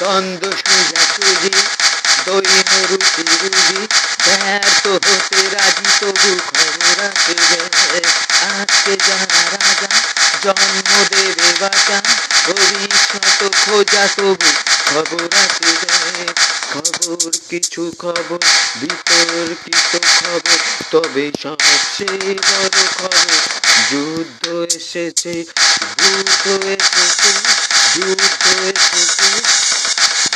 দ্বন্দ্ব সোজাসুজি দৈন রুচি ব্যর্থ হতে রাজি তবু খবর আসবে আজকে যারা রাজা, জন্ম দেবে বাঁচা, ভবিষ্যৎ খোঁজা তবু খবর আসবে খবর কিছু খবর, বিতর্কিত খবর, তবে সবচেয়ে বড় খবর। যুদ্ধ এসেছে যুদ্ধ এসেছে যুদ্ধ এসেছে।